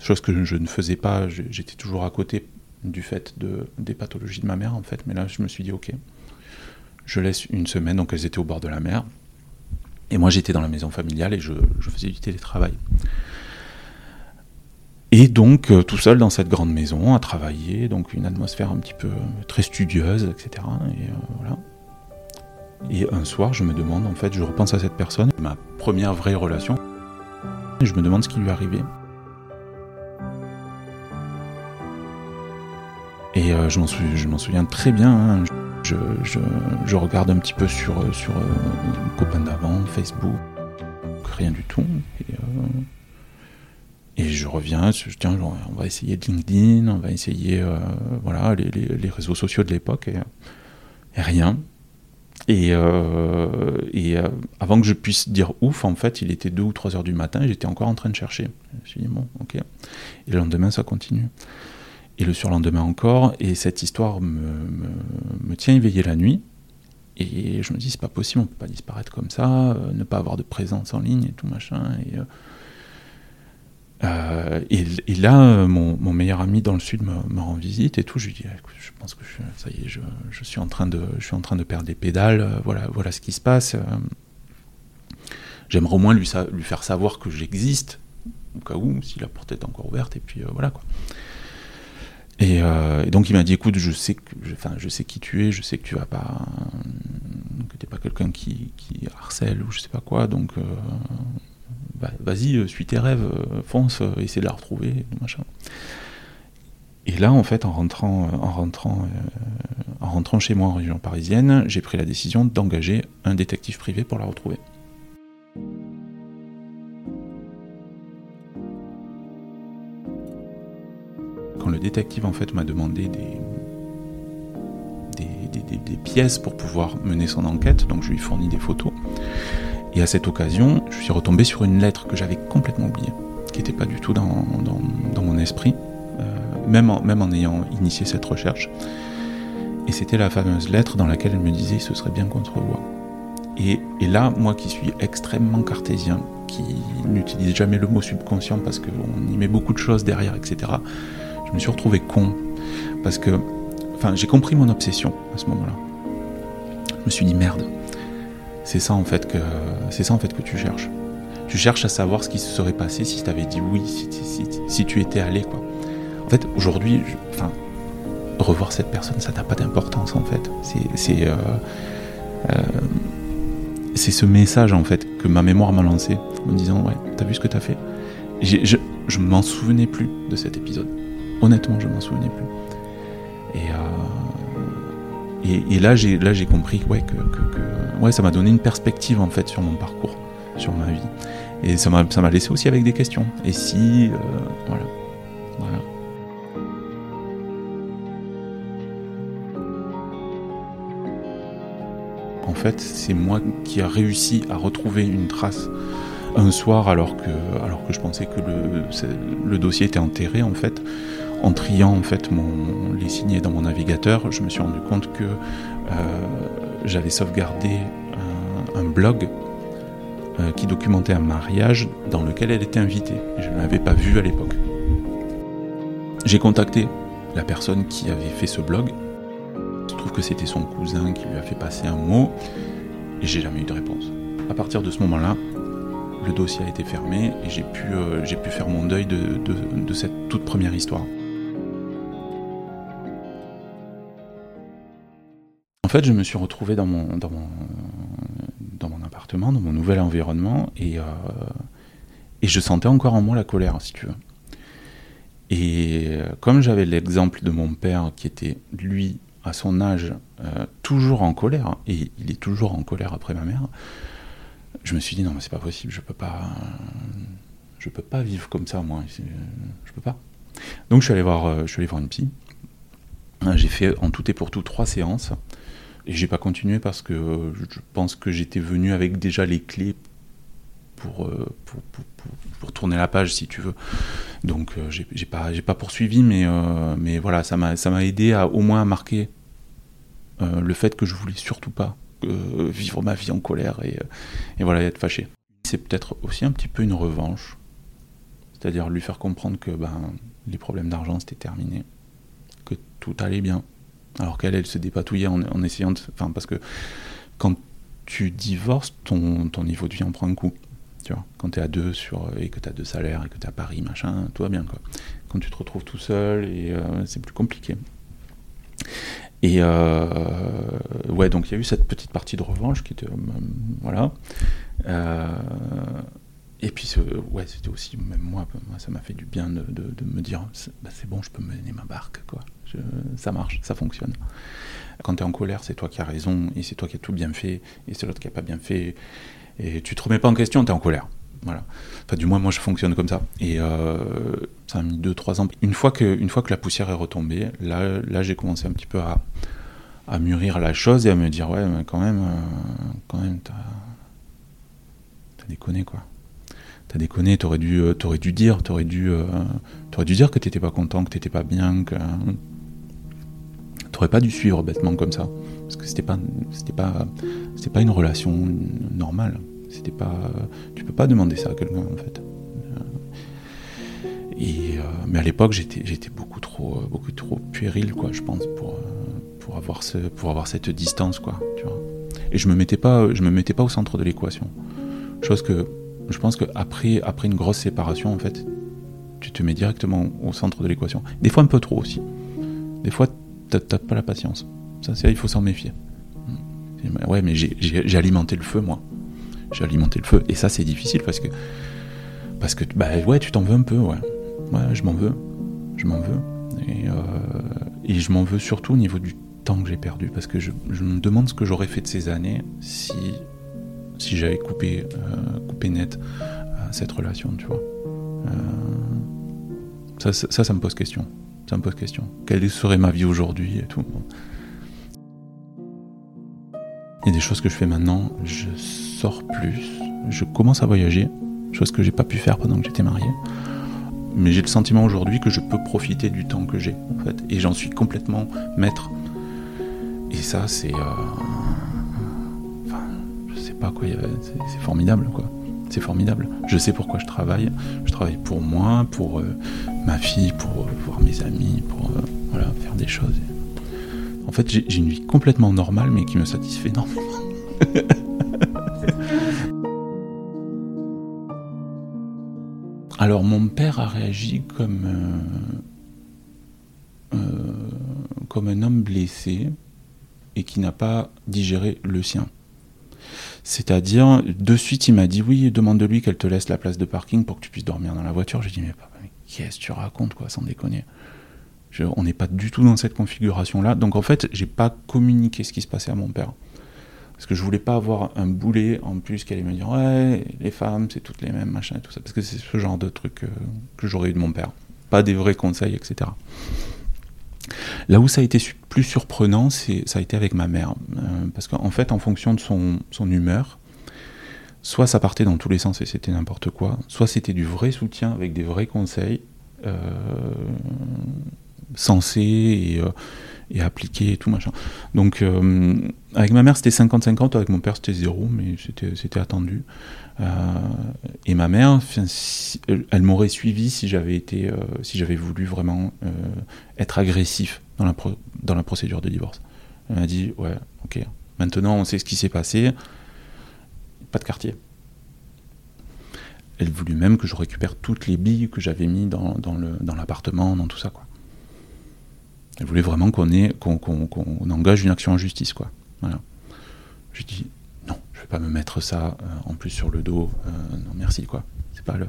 chose que je ne faisais pas, j'étais toujours à côté du fait de, des pathologies de ma mère en fait, mais là je me suis dit ok, je laisse une semaine, donc elles étaient au bord de la mer, et moi j'étais dans la maison familiale et je, faisais du télétravail. Et donc, tout seul dans cette grande maison, à travailler, donc une atmosphère un petit peu très studieuse, etc. Et voilà. Et un soir, je me demande, en fait, je repense à cette personne, ma première vraie relation, je me demande ce qui lui arrivait. Euh, je m'en souviens, très bien. Hein. Je, regarde un petit peu sur, sur euh, d'avant, Facebook, rien du tout. Et, euh, je reviens, je tiens, on va essayer LinkedIn, on va essayer voilà, les, réseaux sociaux de l'époque, et, rien. Et, et avant que je puisse dire ouf, en fait, il était 2 ou 3 heures du matin et j'étais encore en train de chercher. Je me suis dit, bon, ok. Et le lendemain, ça continue et le surlendemain encore, et cette histoire me, me, tient éveillé la nuit. Et je me dis, c'est pas possible, on peut pas disparaître comme ça, euh, ne pas avoir de présence en ligne et tout machin. Et, euh, euh, et, là, mon, mon, meilleur ami dans le sud me, rend visite et tout. Je lui dis, je pense que je, ça y est, je, je, suis en train de, je suis en train de perdre des pédales. Voilà, voilà ce qui se passe. J'aimerais au moins lui faire savoir que j'existe, au cas où, si la porte est encore ouverte. Et puis voilà quoi. Euh, et, donc il m'a dit écoute, je sais que, enfin, je sais qui tu es, je sais que tu vas pas, que t'es pas quelqu'un qui, qui, harcèle ou je sais pas quoi, donc euh, vas-y, euh, suis tes rêves, fonce, essaie de la retrouver. Et là, en fait, en rentrant, en rentrant, en rentrant chez moi en région parisienne, j'ai pris la décision d'engager un détective privé pour la retrouver. Quand le détective en fait m'a demandé des, pièces pour pouvoir mener son enquête, donc je lui ai fourni des photos. Et à cette occasion, je suis retombé sur une lettre que j'avais complètement oubliée, qui n'était pas du tout dans, mon esprit, euh, même, en, ayant initié cette recherche. Et c'était la fameuse lettre dans laquelle elle me disait ce serait bien qu'on te revoie. Et, et, là, moi qui suis extrêmement cartésien, qui n'utilise jamais le mot subconscient parce qu'on y met beaucoup de choses derrière, etc., me suis retrouvé con. Parce que, enfin, j'ai compris mon obsession à ce moment-là. Je me suis dit merde. C'est ça en fait que, c'est ça en fait que tu cherches. Tu cherches à savoir ce qui se serait passé si tu avais dit oui, si, tu étais allé quoi. En fait, aujourd'hui, enfin, revoir cette personne, ça n'a pas d'importance en fait. C'est, euh, euh, c'est ce message en fait que ma mémoire m'a lancé en me disant ouais, t'as vu ce que t'as fait? je, je m'en souvenais plus de cet épisode. Honnêtement, je m'en souvenais plus. Et, euh, et, là, j'ai là j'ai compris ouais, que, ouais, ça m'a donné une perspective en fait sur mon parcours, sur ma vie. Et ça m'a ça m'a laissé aussi avec des questions. Et si, euh, voilà, voilà. En fait, c'est moi qui a réussi à retrouver une trace un soir alors que, alors que je pensais que le, le dossier était enterré en fait en triant en fait les signes dans mon navigateur, je me suis rendu compte que euh, j'avais sauvegardé un, blog euh, qui documentait un mariage dans lequel elle était invitée. Je ne l'avais pas vu à l'époque. J'ai contacté la personne qui avait fait ce blog. Il trouve que c'était son cousin qui lui a fait passer un mot et j'ai jamais eu de réponse. À partir de ce moment-là, le dossier a été fermé et j'ai pu, euh, j'ai pu faire mon deuil de cette toute première histoire. Fait, je me suis retrouvé dans mon, dans mon, dans mon appartement, dans mon nouvel environnement, et, euh, et je sentais encore en moi la colère, si tu veux. Et euh, comme j'avais l'exemple de mon père qui était, lui, à son âge, euh, toujours en colère, et il est toujours en colère après ma mère, je me suis dit non mais c'est pas possible, je peux pas, je peux pas vivre comme ça moi, je peux pas. Donc je suis allé voir, je suis allé voir une psy. J'ai fait en tout et pour tout trois séances. Et j'ai pas continué parce que je pense que j'étais venu avec déjà les clés pour, euh, pour, pour, tourner la page, si tu veux. Donc euh, j'ai pas, pas poursuivi, mais, euh, mais voilà, ça m'a aidé à au moins marquer le fait que je voulais surtout pas vivre ma vie en colère et, et voilà, être fâché. C'est peut-être aussi un petit peu une revanche, c'est-à-dire lui faire comprendre que ben, les problèmes d'argent c'était terminé, que tout allait bien alors qu'elle, elle se dépatouillait en, essayant de. Enfin, parce que quand tu divorces, ton, niveau de vie en prend un coup. Tu vois, quand tu à deux sur, et que tu as deux salaires et que tu es à Paris, machin, tout va bien. Quoi. Quand tu te retrouves tout seul, et euh, c'est plus compliqué. Et euh, ouais, donc il y a eu cette petite partie de revanche qui était. voilà. Et puis, ouais, c'était aussi, même moi, ça m'a fait du bien de, me dire bah, c'est bon, je peux mener ma barque, quoi. ça marche, ça fonctionne. Quand tu es en colère, c'est toi qui as raison, et c'est toi qui as tout bien fait, et c'est l'autre qui n'a pas bien fait et tu te remets pas en question, tu es en colère. Voilà. Enfin, du moins, moi, je fonctionne comme ça. Et euh, ça a mis 2-3 ans. Une fois, que, une fois que la poussière est retombée, là, là j'ai commencé un petit peu à, à mûrir la chose et à me dire, ouais, mais quand même, euh, quand même, t'as, t'as déconné, quoi. T'as déconné, t'aurais dû, euh, t'aurais dû dire, t'aurais dû, t'aurais dû dire que t'étais pas content, que t'étais pas bien, que t'aurais pas dû suivre bêtement comme ça. Parce que c'était pas, c'était pas, c'était pas une relation normale. C'était pas, tu peux pas demander ça à quelqu'un en fait. Et, euh, mais à l'époque, j'étais, j'étais beaucoup trop, beaucoup trop puéril, quoi, je pense, pour, pour avoir ce, pour avoir cette distance, quoi, tu vois. Et je me mettais pas, je me mettais pas au centre de l'équation. Chose que, je pense que après, une grosse séparation, en fait, tu te mets directement au centre de l'équation. Des fois un peu trop aussi. Des fois, t'as pas la patience. Ça, c'est il faut s'en méfier. Ouais, mais j'ai alimenté le feu, moi. J'ai alimenté le feu. Et ça, c'est difficile parce que. Parce que, bah ouais, tu t'en veux un peu, ouais. Ouais, je m'en veux. Je m'en veux. Et, euh, et je m'en veux surtout au niveau du temps que j'ai perdu. Parce que je, me demande ce que j'aurais fait de ces années si, si j'avais coupé, euh, coupé net euh, cette relation, tu vois. Ça, ça, ça, me pose question. Ça me pose question. Quelle serait ma vie aujourd'hui et tout. Il y a des choses que je fais maintenant, je sors plus, je commence à voyager, chose que j'ai pas pu faire pendant que j'étais marié. Mais j'ai le sentiment aujourd'hui que je peux profiter du temps que j'ai, en fait, et j'en suis complètement maître. Et ça, c'est, euh... c'est formidable. C'est formidable. Je sais pourquoi je travaille. Je travaille pour moi, pour euh, ma fille, pour euh, voir mes amis, pour euh, faire des choses. En fait, j'ai une vie complètement normale, mais qui me satisfait énormément. (laughs) Alors, mon père a réagi comme, comme un homme blessé et qui n'a pas digéré le sien. C'est-à-dire, de suite, il m'a dit Oui, demande-lui qu'elle te laisse la place de parking pour que tu puisses dormir dans la voiture. J'ai dit Mais papa, qu'est-ce que tu racontes, quoi, sans déconner? On n'est pas du tout dans cette configuration-là. Donc en fait, j'ai pas communiqué ce qui se passait à mon père. Parce que je voulais pas avoir un boulet en plus qui allait me dire ouais, les femmes, c'est toutes les mêmes, machin et tout ça. Parce que c'est ce genre de truc euh, que j'aurais eu de mon père. Pas des vrais conseils, etc. Là où ça a été plus surprenant, ça a été avec ma mère. Euh, parce qu'en fait, en fonction de son, humeur, soit ça partait dans tous les sens et c'était n'importe quoi, soit c'était du vrai soutien avec des vrais conseils. Euh, sensé et, euh, et, appliqué et tout machin. Donc euh, avec ma mère c'était 50-50, avec mon père c'était zéro, mais c'était attendu. Euh, et ma mère, elle, m'aurait suivi si j'avais été, si j'avais voulu vraiment être agressif dans la, dans la procédure de divorce. Elle m'a dit ouais, ok, maintenant on sait ce qui s'est passé, pas de quartier. Elle voulut même que je récupère toutes les billes que j'avais mis dans, dans l'appartement, dans tout ça. Quoi. Elle voulait vraiment qu'on qu'on engage une action en justice, quoi. Voilà. Je dis non, je vais pas me mettre ça euh, en plus sur le dos. Euh, non, merci, quoi. C'est pas le,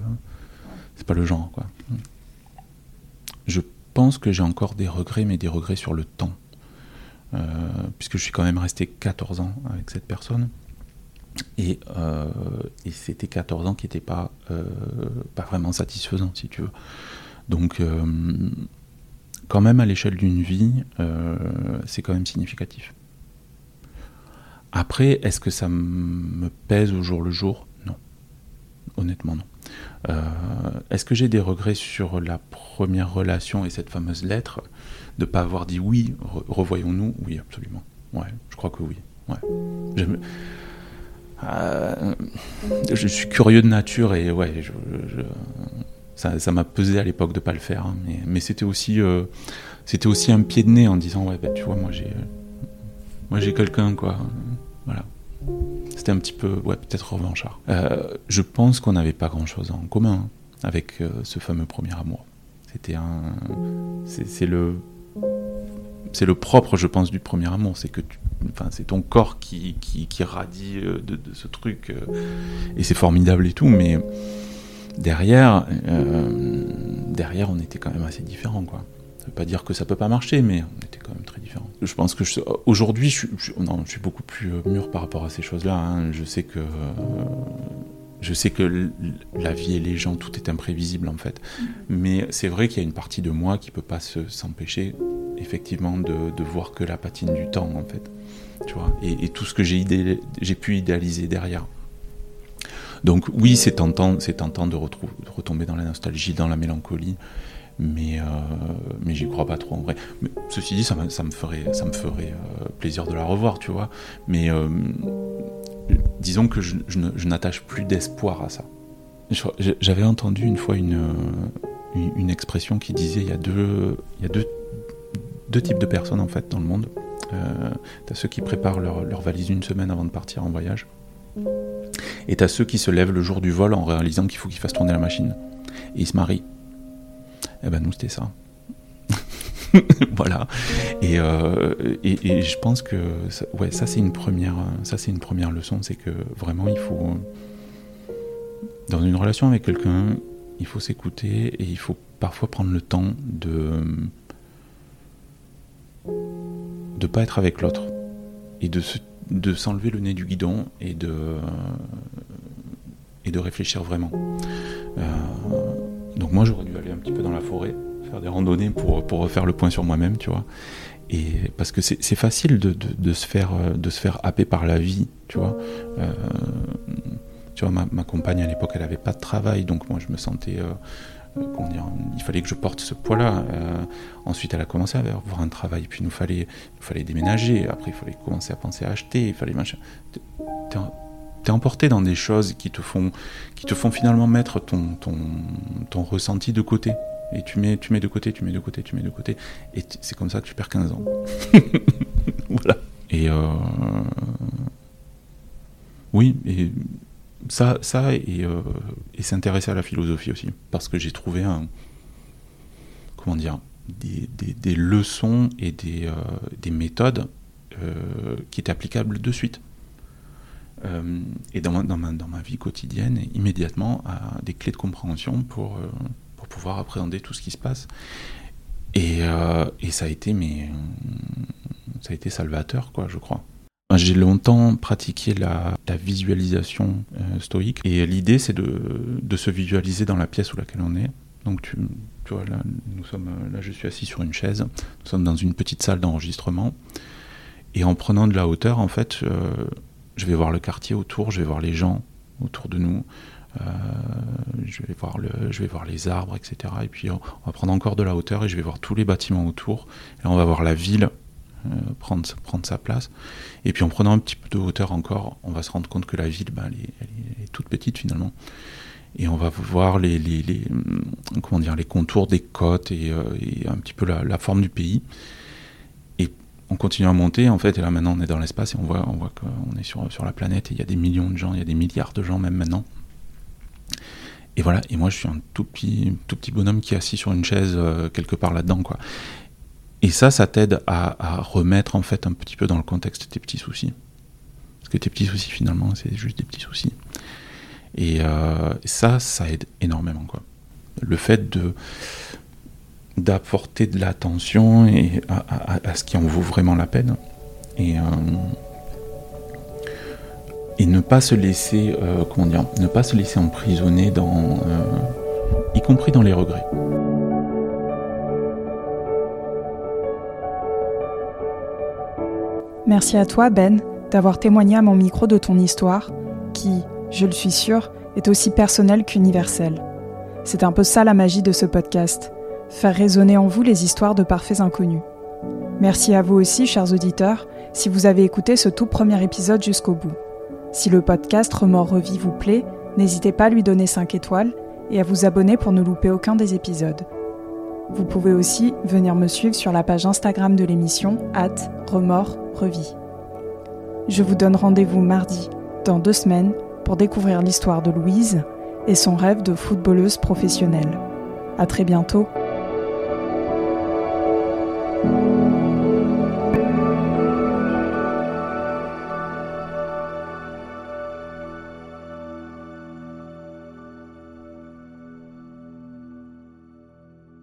c'est pas le genre, quoi. Je pense que j'ai encore des regrets, mais des regrets sur le temps, euh, puisque je suis quand même resté 14 ans avec cette personne. Et, et c'était 14 ans qui n'étaient pas, pas vraiment satisfaisants, si tu veux. Donc, quand même à l'échelle d'une vie, euh, c'est quand même significatif. Après, est-ce que ça me pèse au jour le jour? Non. Honnêtement, non. Euh, est-ce que j'ai des regrets sur la première relation et cette fameuse lettre? De ne pas avoir dit oui, revoyons-nous? Oui, absolument. Ouais, je crois que oui. Ouais. Euh, je, suis curieux de nature et ouais, ça m'a pesé à l'époque de pas le faire, hein, mais, mais c'était aussi, euh, c'était aussi un pied de nez en disant ouais bah, tu vois moi j'ai, moi j'ai quelqu'un quoi, voilà. c'était un petit peu, ouais, peut-être revanchard. je pense qu'on n'avait pas grand-chose en commun avec ce fameux premier amour. C'était un, c'est le c'est le propre, je pense, du premier amour. C'est que enfin, c'est ton corps qui, qui, radie euh, de, ce truc. Euh, et c'est formidable et tout, mais derrière, euh, derrière, on était quand même assez différents, quoi. Ça veut pas dire que ça peut pas marcher, mais on était quand même très différents. Je pense que aujourd'hui, je, je, suis beaucoup plus mûr par rapport à ces choses-là. Hein. Je sais que je sais que la vie et les gens, tout est imprévisible en fait. Mais c'est vrai qu'il y a une partie de moi qui peut pas s'empêcher, effectivement, de, voir que la patine du temps en fait. Tu vois, et, tout ce que j'ai pu idéaliser derrière. Donc oui, c'est tentant, c'est tentant de, retomber dans la nostalgie, dans la mélancolie, mais, euh, mais j'y crois pas trop en vrai. ceci dit, ça, me ferait, ça me ferait euh, plaisir de la revoir, tu vois. Mais euh, disons que je, n'attache plus d'espoir à ça. J'avais entendu une fois une, une, expression qui disait il y a deux, il y a deux, deux types de personnes en fait dans le monde. Euh, t'as ceux qui préparent leur, leur, valise une semaine avant de partir en voyage. Et t'as ceux qui se lèvent le jour du vol en réalisant qu'il faut qu'ils fassent tourner la machine. Et ils se marient. Eh ben nous c'était ça. (laughs) voilà. Euh, et, et, je pense que ça, ouais, ça c'est une première, une première leçon, c'est que vraiment il faut, dans une relation avec quelqu'un, il faut s'écouter et il faut parfois prendre le temps de de pas être avec l'autre et de de s'enlever le nez du guidon et de et de réfléchir vraiment. Euh, donc moi j'aurais dû aller un petit peu dans la forêt faire des randonnées pour, pour refaire le point sur moi-même, tu vois. Et parce que c'est facile de, de, se faire, de se faire happer par la vie, tu vois. Euh, tu vois, ma, ma compagne à l'époque, elle n'avait pas de travail, donc moi je me sentais. Euh, dire, il fallait que je porte ce poids-là. ensuite, elle a commencé à avoir un travail, puis il nous fallait, il fallait déménager. Après, il fallait commencer à penser à acheter. Il fallait machin. T'es emporté dans des choses qui te font, qui te font finalement mettre ton, ton, ton ressenti de côté. Et tu mets, tu mets de côté, tu mets de côté, tu mets de côté. Et c'est comme ça que tu perds 15 ans. (laughs) voilà. Et euh, oui, et ça, ça et, euh, et s'intéresser à la philosophie aussi. Parce que j'ai trouvé. Comment dire des, des, leçons et des, euh, des méthodes qui étaient applicables de suite. et dans ma, dans, ma, dans ma vie quotidienne, immédiatement, à des clés de compréhension pour pouvoir appréhender tout ce qui se passe. Et, euh, et ça a été, mais ça a été salvateur, quoi, je crois. J'ai longtemps pratiqué la, visualisation euh, stoïque et l'idée c'est de, se visualiser dans la pièce où laquelle on est. Donc tu, vois là, nous sommes là, je suis assis sur une chaise. Nous sommes dans une petite salle d'enregistrement et en prenant de la hauteur, en fait, euh, je vais voir le quartier autour, je vais voir les gens autour de nous. Euh, je, vais voir les arbres, etc. Et puis on, va prendre encore de la hauteur et je vais voir tous les bâtiments autour. Et on va voir la ville euh, prendre, prendre sa place. Et puis en prenant un petit peu de hauteur encore, on va se rendre compte que la ville, ben, elle, est, toute petite finalement. Et on va voir les, les, les comment dire, les contours des côtes et, euh, un petit peu la, forme du pays. Et on continue à monter en fait. Et là maintenant, on est dans l'espace et on voit, on voit qu'on est sur, sur la planète. Et il y a des millions de gens, il y a des milliards de gens même maintenant. Et voilà, et moi je suis un tout petit, tout petit bonhomme qui est assis sur une chaise euh, quelque part là-dedans, quoi. Et ça, ça t'aide à, remettre en fait un petit peu dans le contexte tes petits soucis. Parce que tes petits soucis finalement, c'est juste des petits soucis. Et euh, ça, ça aide énormément, quoi. Le fait de d'apporter de l'attention et à, ce qui en vaut vraiment la peine. Et euh, et ne pas se laisser, euh, comment dire, ne pas se laisser emprisonner dans, y compris dans les regrets. Merci à toi, Ben, d'avoir témoigné à mon micro de ton histoire, qui, je le suis sûr, est aussi personnelle qu'universelle. C'est un peu ça la magie de ce podcast, faire résonner en vous les histoires de parfaits inconnus. Merci à vous aussi, chers auditeurs, si vous avez écouté ce tout premier épisode jusqu'au bout. Si le podcast Remords Revit vous plaît, n'hésitez pas à lui donner 5 étoiles et à vous abonner pour ne louper aucun des épisodes. Vous pouvez aussi venir me suivre sur la page Instagram de l'émission, at Remords Revit. Je vous donne rendez-vous mardi dans deux semaines pour découvrir l'histoire de Louise et son rêve de footballeuse professionnelle. À très bientôt.